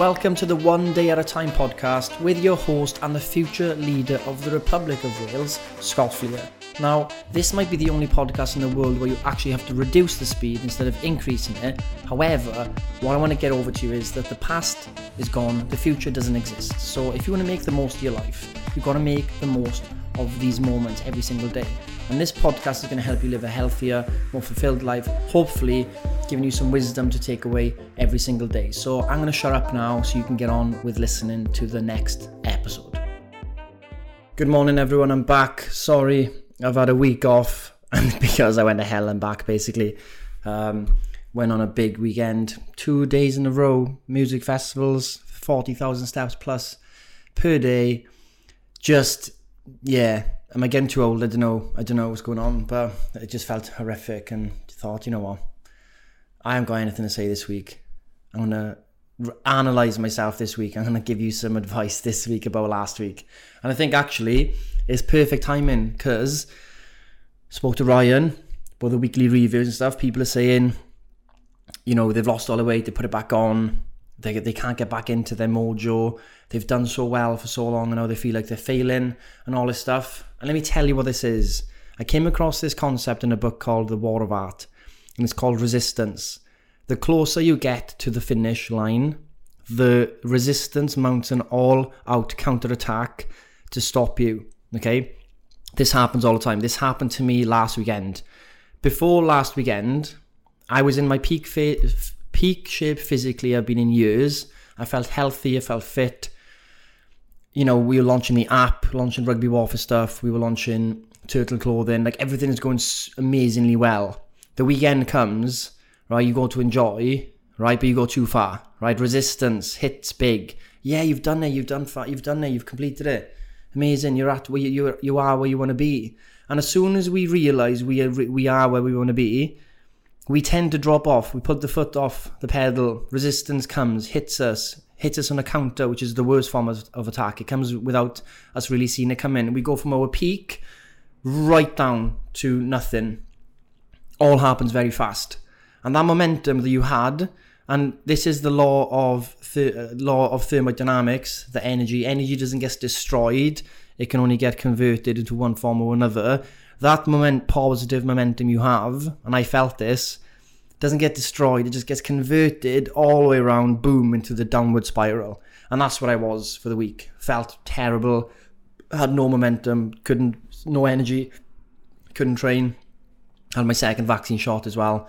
Welcome to the One Day at a Time podcast with your host and the future leader of the Republic of Wales, Scott Flear. Now, this might be the only podcast in the world where you actually have to reduce the speed instead of increasing it. However, what I want to get over to you is that the past is gone, the future doesn't exist. So, if you want to make the most of your life, you've got to make the most of these moments every single day. And this podcast is going to help you live a healthier, more fulfilled life, hopefully giving you some wisdom to take away every single day. So I'm going to shut up now so you can get on with listening to the next episode. Good morning, everyone. I'm back. Sorry, I've had a week off because I went to hell and back basically. Um, went on a big weekend, two days in a row, music festivals, 40,000 steps plus per day. Just, yeah, am I getting too old? I don't know. I don't know what's going on, but it just felt horrific and thought, you know what? I haven't got anything to say this week. I'm to analyze myself this week. I'm going to give you some advice this week about last week. And I think actually it's perfect timing because spoke to Ryan about the weekly reviews and stuff. People are saying, you know, they've lost all the weight, they put it back on, they, they can't get back into their mojo. They've done so well for so long, and now they feel like they're failing and all this stuff. And let me tell you what this is. I came across this concept in a book called The War of Art, and it's called resistance. The closer you get to the finish line, the resistance mounts an all out counter attack to stop you. Okay? This happens all the time. This happened to me last weekend. Before last weekend, I was in my peak fa- peak shape physically I've been in years. I felt healthy, I felt fit. You know, we were launching the app, launching Rugby Warfare stuff, we were launching Turtle Clothing, like everything is going amazingly well. The weekend comes, right? You go to enjoy, right? But you go too far, right? Resistance hits big. Yeah, you've done it. You've done far. You've done it. You've completed it. Amazing. You're at where you you, you are where you want to be. And as soon as we realize we are we are where we want to be, we tend to drop off. We put the foot off the pedal. Resistance comes, hits us, hits us on a counter, which is the worst form of, of attack. It comes without us really seeing it come in. We go from our peak right down to nothing. All happens very fast, and that momentum that you had, and this is the law of the uh, law of thermodynamics. The energy, energy doesn't get destroyed; it can only get converted into one form or another that moment positive momentum you have, and I felt this, doesn't get destroyed, it just gets converted all the way around, boom, into the downward spiral. And that's what I was for the week. Felt terrible, had no momentum, couldn't, no energy, couldn't train. Had my second vaccine shot as well.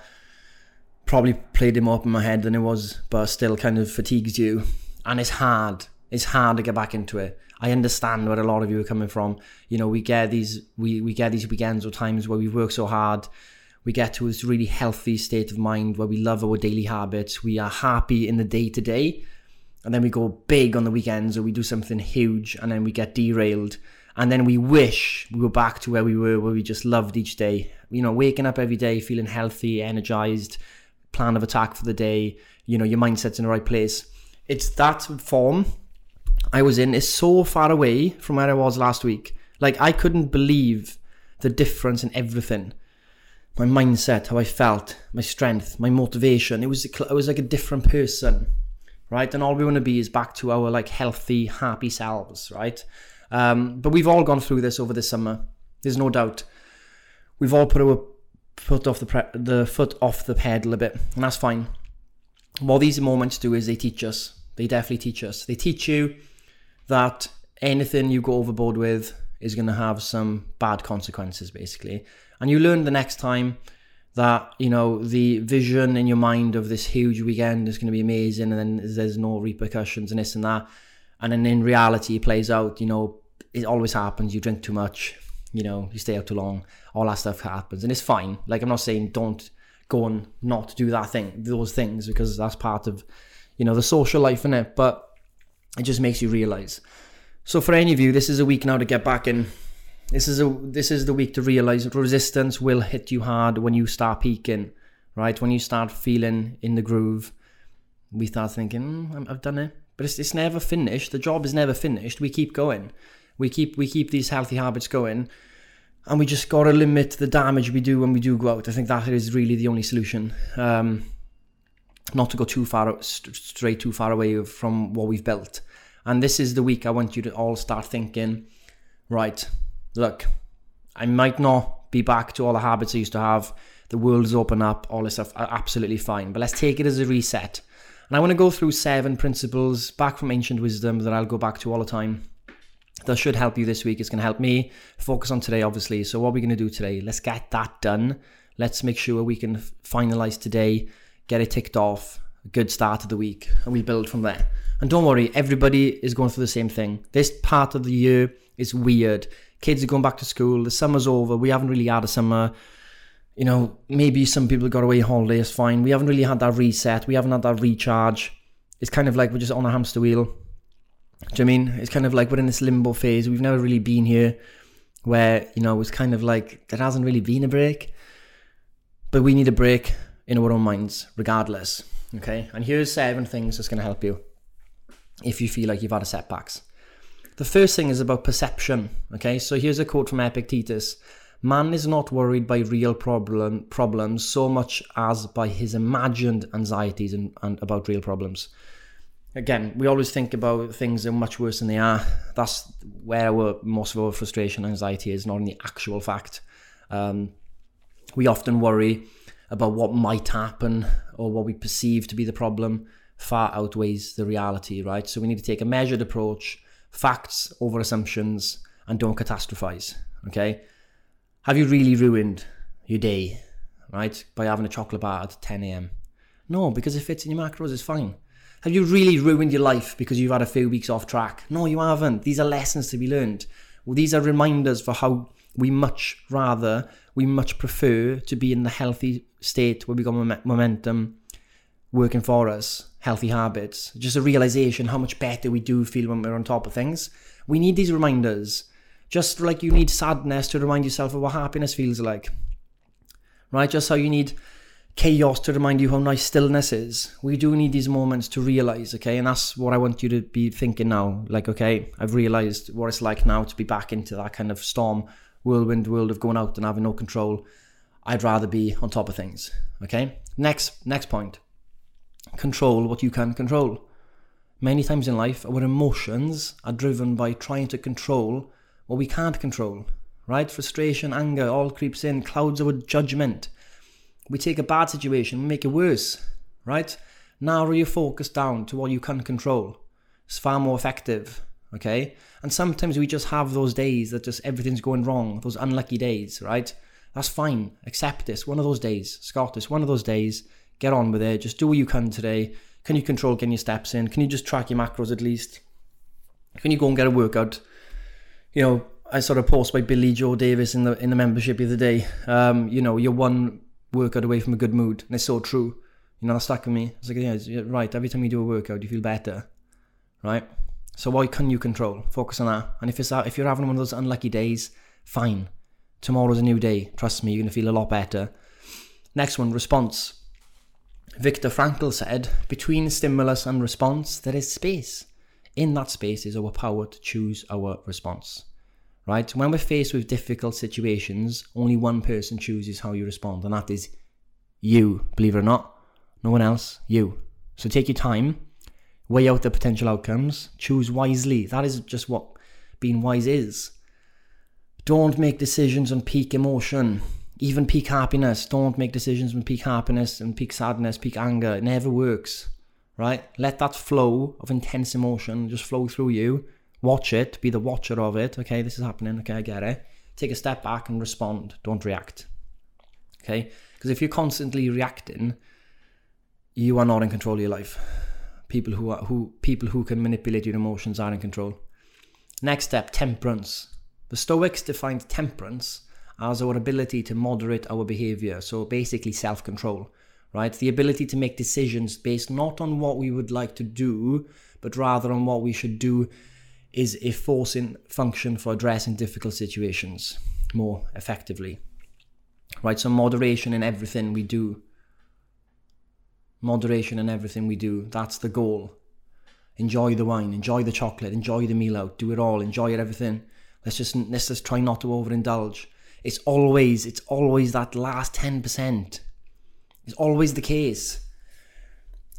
Probably played him up in my head than it was, but still kind of fatigues you. And it's hard. It's hard to get back into it. I understand where a lot of you are coming from. You know, we get these we, we get these weekends or times where we work so hard. We get to this really healthy state of mind where we love our daily habits. We are happy in the day to day. And then we go big on the weekends or we do something huge and then we get derailed. And then we wish we were back to where we were, where we just loved each day. You know, waking up every day, feeling healthy, energized, plan of attack for the day, you know, your mindset's in the right place. It's that form I was in is so far away from where I was last week. Like I couldn't believe the difference in everything. My mindset, how I felt, my strength, my motivation. It was it was like a different person, right? And all we want to be is back to our like healthy, happy selves, right? Um, but we've all gone through this over the summer. There's no doubt. We've all put our foot off the pre- the foot off the pedal a bit, and that's fine. What these moments do is they teach us. They definitely teach us. They teach you that anything you go overboard with is going to have some bad consequences, basically. And you learn the next time that, you know, the vision in your mind of this huge weekend is going to be amazing and then there's no repercussions and this and that. And then in reality, it plays out, you know, it always happens. You drink too much, you know, you stay out too long, all that stuff happens. And it's fine. Like, I'm not saying don't go and not do that thing, those things, because that's part of, you know, the social life in it. But it just makes you realize. So for any of you, this is a week now to get back in. This is a this is the week to realize resistance will hit you hard when you start peaking, right? When you start feeling in the groove, we start thinking, mm, "I've done it," but it's it's never finished. The job is never finished. We keep going. We keep we keep these healthy habits going, and we just got to limit the damage we do when we do go out. I think that is really the only solution. Um, not to go too far straight too far away from what we've built. And this is the week I want you to all start thinking, right, look, I might not be back to all the habits I used to have. The world's open up, all this stuff, absolutely fine. But let's take it as a reset. And I want to go through seven principles back from ancient wisdom that I'll go back to all the time. That should help you this week. It's going to help me focus on today, obviously. So, what we're going to do today? Let's get that done. Let's make sure we can finalize today, get it ticked off, a good start of the week, and we build from there. And don't worry, everybody is going through the same thing. This part of the year is weird. Kids are going back to school. The summer's over. We haven't really had a summer. You know, maybe some people got away holiday, holidays, fine. We haven't really had that reset. We haven't had that recharge. It's kind of like we're just on a hamster wheel. Do you know I mean? It's kind of like we're in this limbo phase. We've never really been here where, you know, it's kind of like there hasn't really been a break. But we need a break in our own minds, regardless. Okay? And here's seven things that's going to help you if you feel like you've had a setbacks. The first thing is about perception. Okay, so here's a quote from Epictetus Man is not worried by real problem, problems so much as by his imagined anxieties and, and about real problems. Again, we always think about things are much worse than they are. That's where most of our frustration anxiety is, not in the actual fact. Um, we often worry about what might happen or what we perceive to be the problem far outweighs the reality, right? So we need to take a measured approach, facts over assumptions, and don't catastrophize, okay? Have you really ruined your day, right, by having a chocolate bar at 10 a.m.? No, because it fits in your macros, it's fine. Have you really ruined your life because you've had a few weeks off track? No, you haven't. These are lessons to be learned. Well, these are reminders for how we much rather, we much prefer to be in the healthy state where we got momentum working for us, healthy habits, just a realization how much better we do feel when we're on top of things. We need these reminders, just like you need sadness to remind yourself of what happiness feels like. Right? Just how you need chaos to remind you how nice stillness is. We do need these moments to realize, okay? And that's what I want you to be thinking now. Like, okay, I've realized what it's like now to be back into that kind of storm, whirlwind world of going out and having no control. I'd rather be on top of things. Okay? Next next point control what you can control. Many times in life, our emotions are driven by trying to control what we can't control, right? Frustration, anger, all creeps in, clouds our judgment. We take a bad situation, we make it worse, right? Narrow your focus down to what you can control. It's far more effective, okay? And sometimes we just have those days that just everything's going wrong, those unlucky days, right? That's fine. Accept this. One of those days. Scott, it's one of those days Get on with it. Just do what you can today. Can you control getting your steps in? Can you just track your macros at least? Can you go and get a workout? You know, I saw a post by Billy Joe Davis in the in the membership the other day. Um, you know, you're one workout away from a good mood, and it's so true. You know, that stuck with me. It's like, yeah, right. Every time you do a workout, you feel better, right? So what can you control? Focus on that. And if it's if you're having one of those unlucky days, fine. Tomorrow's a new day. Trust me, you're gonna feel a lot better. Next one, response. Viktor Frankl said, between stimulus and response, there is space. In that space is our power to choose our response. Right? When we're faced with difficult situations, only one person chooses how you respond, and that is you, believe it or not. No one else, you. So take your time, weigh out the potential outcomes, choose wisely. That is just what being wise is. Don't make decisions on peak emotion even peak happiness. Don't make decisions on peak happiness and peak sadness, peak anger. It never works, right? Let that flow of intense emotion just flow through you. Watch it, be the watcher of it. Okay, this is happening. Okay, I get it. Take a step back and respond. Don't react. Okay, because if you're constantly reacting, you are not in control of your life. People who are who people who can manipulate your emotions are in control. Next step, temperance. The Stoics defined temperance as our ability to moderate our behavior. So basically, self control, right? The ability to make decisions based not on what we would like to do, but rather on what we should do is a forcing function for addressing difficult situations more effectively. Right? So, moderation in everything we do. Moderation in everything we do. That's the goal. Enjoy the wine, enjoy the chocolate, enjoy the meal out, do it all, enjoy everything. Let's just let's just try not to overindulge. It's always, it's always that last 10%. It's always the case.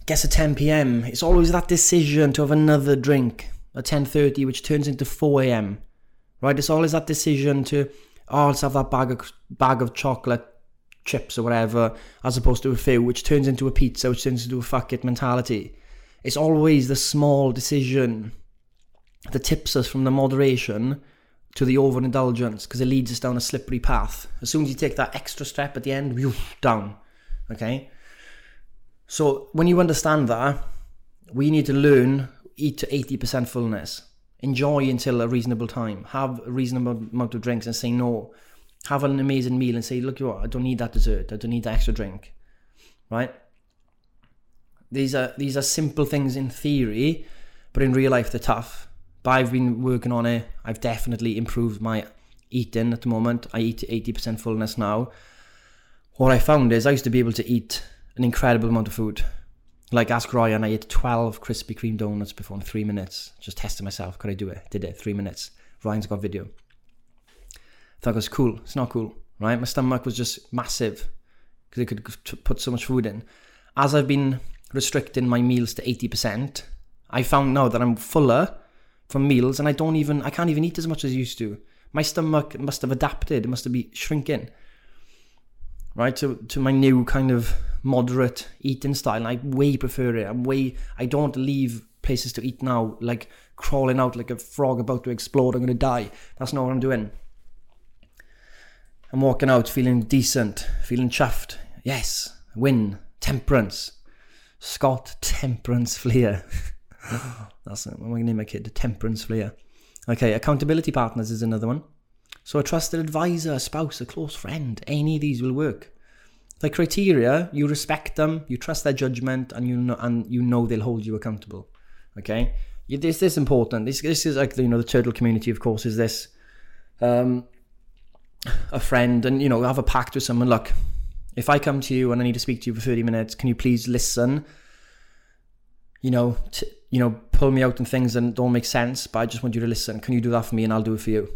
Guess to 10 p.m. It's always that decision to have another drink at 10:30, which turns into 4 a.m. Right? It's always that decision to oh, let's have that bag of bag of chocolate chips or whatever, as opposed to a few, which turns into a pizza, which turns into a fuck it mentality. It's always the small decision that tips us from the moderation to the overindulgence because it leads us down a slippery path. As soon as you take that extra step at the end, whew, down. Okay? So when you understand that, we need to learn eat to 80% fullness. Enjoy until a reasonable time. Have a reasonable amount of drinks and say no. Have an amazing meal and say, look, you I don't need that dessert. I don't need that extra drink. Right? These are these are simple things in theory, but in real life they're tough. But I've been working on it. I've definitely improved my eating at the moment. I eat 80% fullness now. What I found is I used to be able to eat an incredible amount of food. Like ask Ryan, I ate 12 Krispy Kreme donuts before in three minutes. Just tested myself. Could I do it? Did it. Three minutes. Ryan's got video. Thought it was cool. It's not cool, right? My stomach was just massive because it could put so much food in. As I've been restricting my meals to 80%, I found now that I'm fuller from meals and I don't even I can't even eat as much as I used to. My stomach must have adapted, it must have been shrinking. Right, to, to my new kind of moderate eating style. I way prefer it. I'm way I don't leave places to eat now like crawling out like a frog about to explode, I'm gonna die. That's not what I'm doing. I'm walking out feeling decent, feeling chuffed. Yes, win, temperance. Scott Temperance Flear. That's it. I'm going to name my kid Temperance Flear. Okay, accountability partners is another one. So a trusted advisor, a spouse, a close friend, any of these will work. The criteria, you respect them, you trust their judgment, and you know, and you know they'll hold you accountable. Okay, this this important. This this is like you know the turtle community, of course, is this. Um, a friend, and you know have a pact with someone. Look, if I come to you and I need to speak to you for thirty minutes, can you please listen? You know, t- you know, pull me out on things that don't make sense, but I just want you to listen. Can you do that for me and I'll do it for you?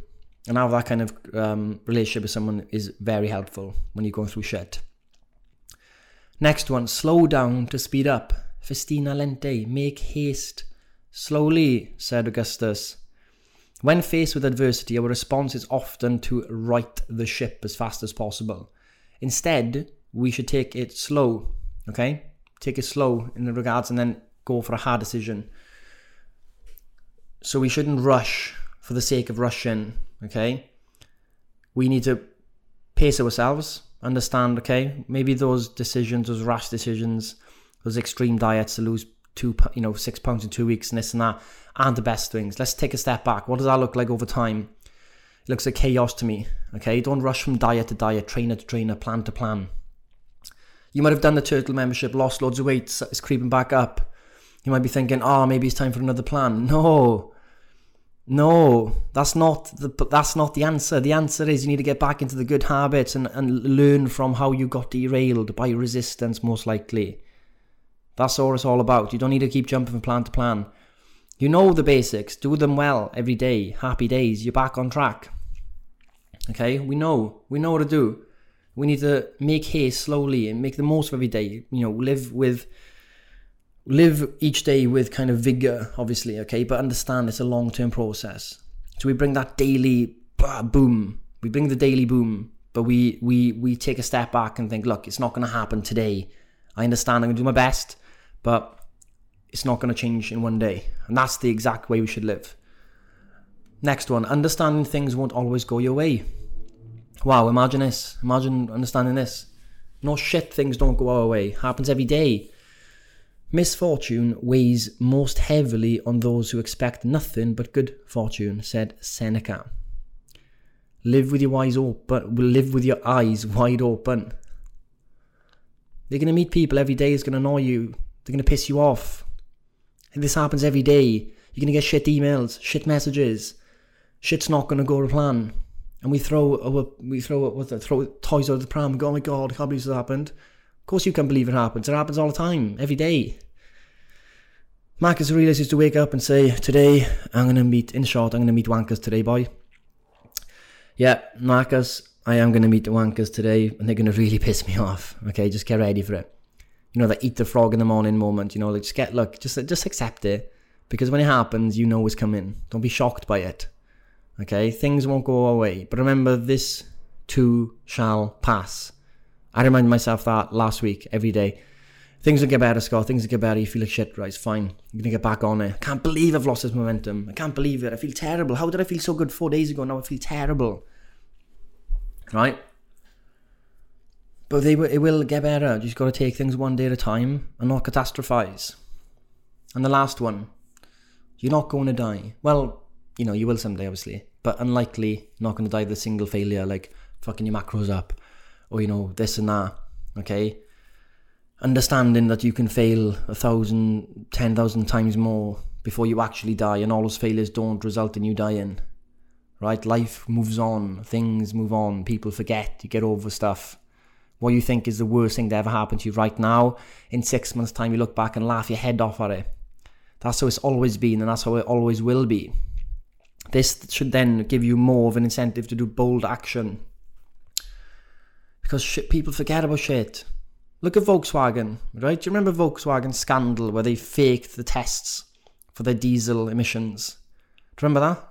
And have that kind of um, relationship with someone is very helpful when you're going through shit. Next one, slow down to speed up. Festina lente, make haste. Slowly, said Augustus. When faced with adversity, our response is often to right the ship as fast as possible. Instead, we should take it slow, okay? Take it slow in the regards and then go for a hard decision. So we shouldn't rush for the sake of rushing, okay? We need to pace ourselves, understand, okay? Maybe those decisions, those rash decisions, those extreme diets to lose two, you know, six pounds in two weeks and this and that aren't the best things. Let's take a step back. What does that look like over time? It looks like chaos to me, okay? Don't rush from diet to diet, trainer to trainer, plan to plan. You might have done the turtle membership, lost loads of weight, it's creeping back up you might be thinking, oh, maybe it's time for another plan. No, no, that's not the that's not the answer. The answer is you need to get back into the good habits and, and learn from how you got derailed by resistance, most likely. That's all it's all about. You don't need to keep jumping from plan to plan. You know the basics. Do them well every day. Happy days. You're back on track. Okay, we know. We know what to do. We need to make haste slowly and make the most of every day. You know, live with live each day with kind of vigor, obviously, okay, but understand it's a long term process. So we bring that daily boom, we bring the daily boom, but we we we take a step back and think, look, it's not going to happen today. I understand. I'm going to do my best, but it's not going to change in one day, and that's the exact way we should live. Next one, understanding things won't always go your way. Wow, imagine this. Imagine understanding this. No shit, things don't go our way. Happens every day. Misfortune weighs most heavily on those who expect nothing but good fortune, said Seneca. Live with your eyes open. Live with your eyes wide open. You're going to meet people every day. It's going to annoy you. They're going to piss you off. And this happens every day. You're going to get shit emails, shit messages. Shit's not going to go to plan. And we throw we throw what throw toys out of the pram and go, oh my god, I can't believe this happened. Of course you can't believe it happens. It happens all the time, every day. Marcus Aurelius used to wake up and say, Today I'm going to meet, in short, I'm going to meet wankers today, boy. Yeah, Marcus, I am going to meet the wankers today and they're going to really piss me off. Okay, just get ready for it. You know, that eat the frog in the morning moment. You know, like just get look, just just accept it because when it happens, you know it's coming. Don't be shocked by it. Okay, things won't go away, but remember this too shall pass. I remind myself that last week every day. Things will get better, Scott. Things will get better. You feel like shit, right? It's fine. You're gonna get back on it. I can't believe I've lost this momentum. I can't believe it. I feel terrible. How did I feel so good four days ago? Now I feel terrible. Right? But they it will get better. You just got to take things one day at a time and not catastrophize. And the last one, you're not going to die. Well, you know, you will someday, obviously, but unlikely not going to die the single failure, like fucking your macros up, or you know, this and that. Okay, understanding that you can fail a thousand, ten thousand times more before you actually die, and all those failures don't result in you dying. Right? Life moves on, things move on, people forget, you get over stuff what you think is the worst thing that ever happened to you right now, in six months' time, you look back and laugh your head off at it. That's how it's always been, and that's how it always will be. This should then give you more of an incentive to do bold action. Because shit, people forget about shit. Look at Volkswagen, right? Do you remember Volkswagen scandal where they faked the tests for their diesel emissions? Do you remember that?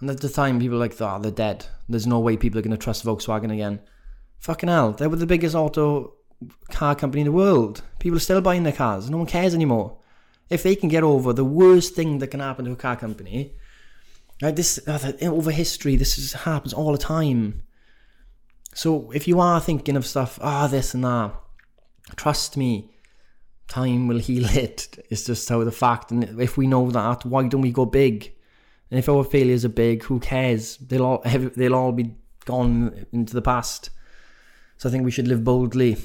And at the time, people were like, oh, they're dead. There's no way people are going to trust Volkswagen again. Fucking hell, they were the biggest auto car company in the world. People are still buying their cars. No one cares anymore. If they can get over the worst thing that can happen to a car company, like this uh, over history, this is, happens all the time. So if you are thinking of stuff, ah, oh, this and that, trust me, time will heal it. It's just how the fact, and if we know that, why don't we go big? And if our failures are big, who cares? They'll all they'll all be gone into the past. So I think we should live boldly.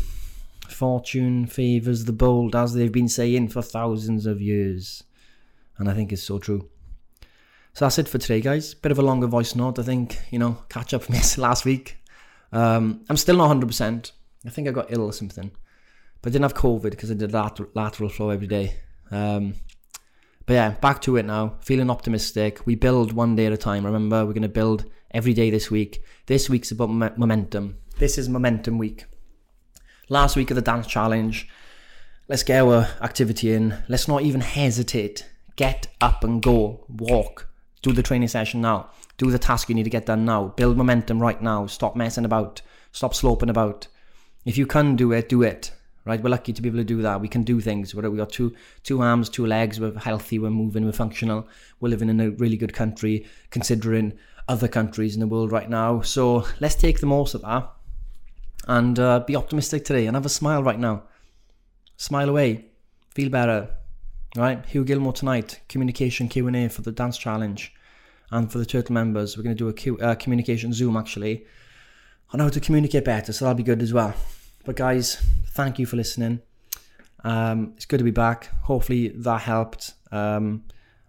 Fortune favours the bold, as they've been saying for thousands of years. And I think it's so true. So that's it for today, guys. Bit of a longer voice note, I think, you know, catch up from last week. Um, I'm still not 100%. I think I got ill or something. But I didn't have COVID because I did lateral, lateral flow every day. Um, but yeah, back to it now. Feeling optimistic. We build one day at a time. Remember, we're going to build every day this week. This week's about momentum. This is momentum week. Last week of the dance challenge. Let's get our activity in. Let's not even hesitate. Get up and go. Walk. Do the training session now. Do the task you need to get done now. Build momentum right now. Stop messing about. Stop sloping about. If you can do it, do it. Right? We're lucky to be able to do that. We can do things. We got two two arms, two legs. We're healthy. We're moving. We're functional. We're living in a really good country, considering other countries in the world right now. So let's take the most of that and uh, be optimistic today and have a smile right now. Smile away, feel better. Right, Hugh Gilmore tonight, communication Q and A for the dance challenge, and for the turtle members, we're going to do a Q, uh, communication Zoom actually on how to communicate better. So that'll be good as well. But guys, thank you for listening. Um, it's good to be back. Hopefully that helped. Um,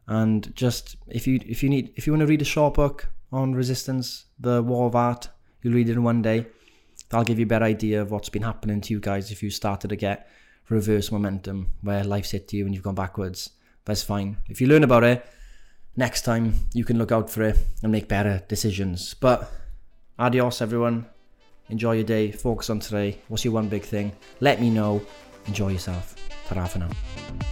and just if you if you need if you want to read a short book on resistance, the war of art, you'll read it in one day that'll give you a better idea of what's been happening to you guys if you started to get reverse momentum where life's hit you and you've gone backwards. That's fine. If you learn about it, next time you can look out for it and make better decisions. But adios, everyone. Enjoy your day. Focus on today. What's your one big thing? Let me know. Enjoy yourself. Ta for now.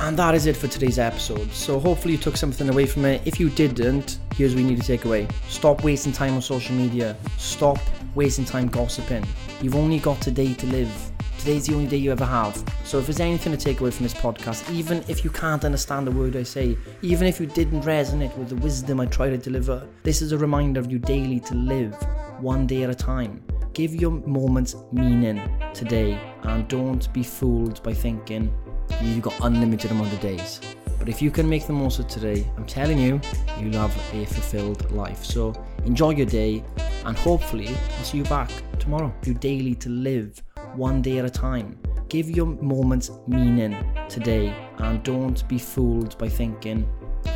And that is it for today's episode. So hopefully you took something away from it. If you didn't, here's what you need to take away. Stop wasting time on social media. Stop wasting time gossiping. You've only got today to live. Today's the only day you ever have. So if there's anything to take away from this podcast, even if you can't understand the word I say, even if you didn't resonate with the wisdom I try to deliver, this is a reminder of you daily to live one day at a time. Give your moments meaning today and don't be fooled by thinking you've got unlimited amount of days. But if you can make the most of today, I'm telling you, you'll have a fulfilled life. So enjoy your day, and hopefully, I'll see you back tomorrow. Do daily to live one day at a time. Give your moments meaning today, and don't be fooled by thinking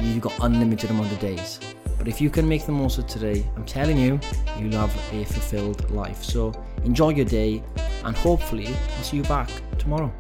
you've got unlimited amount of days. But if you can make the most of today, I'm telling you, you'll have a fulfilled life. So enjoy your day, and hopefully, I'll see you back tomorrow.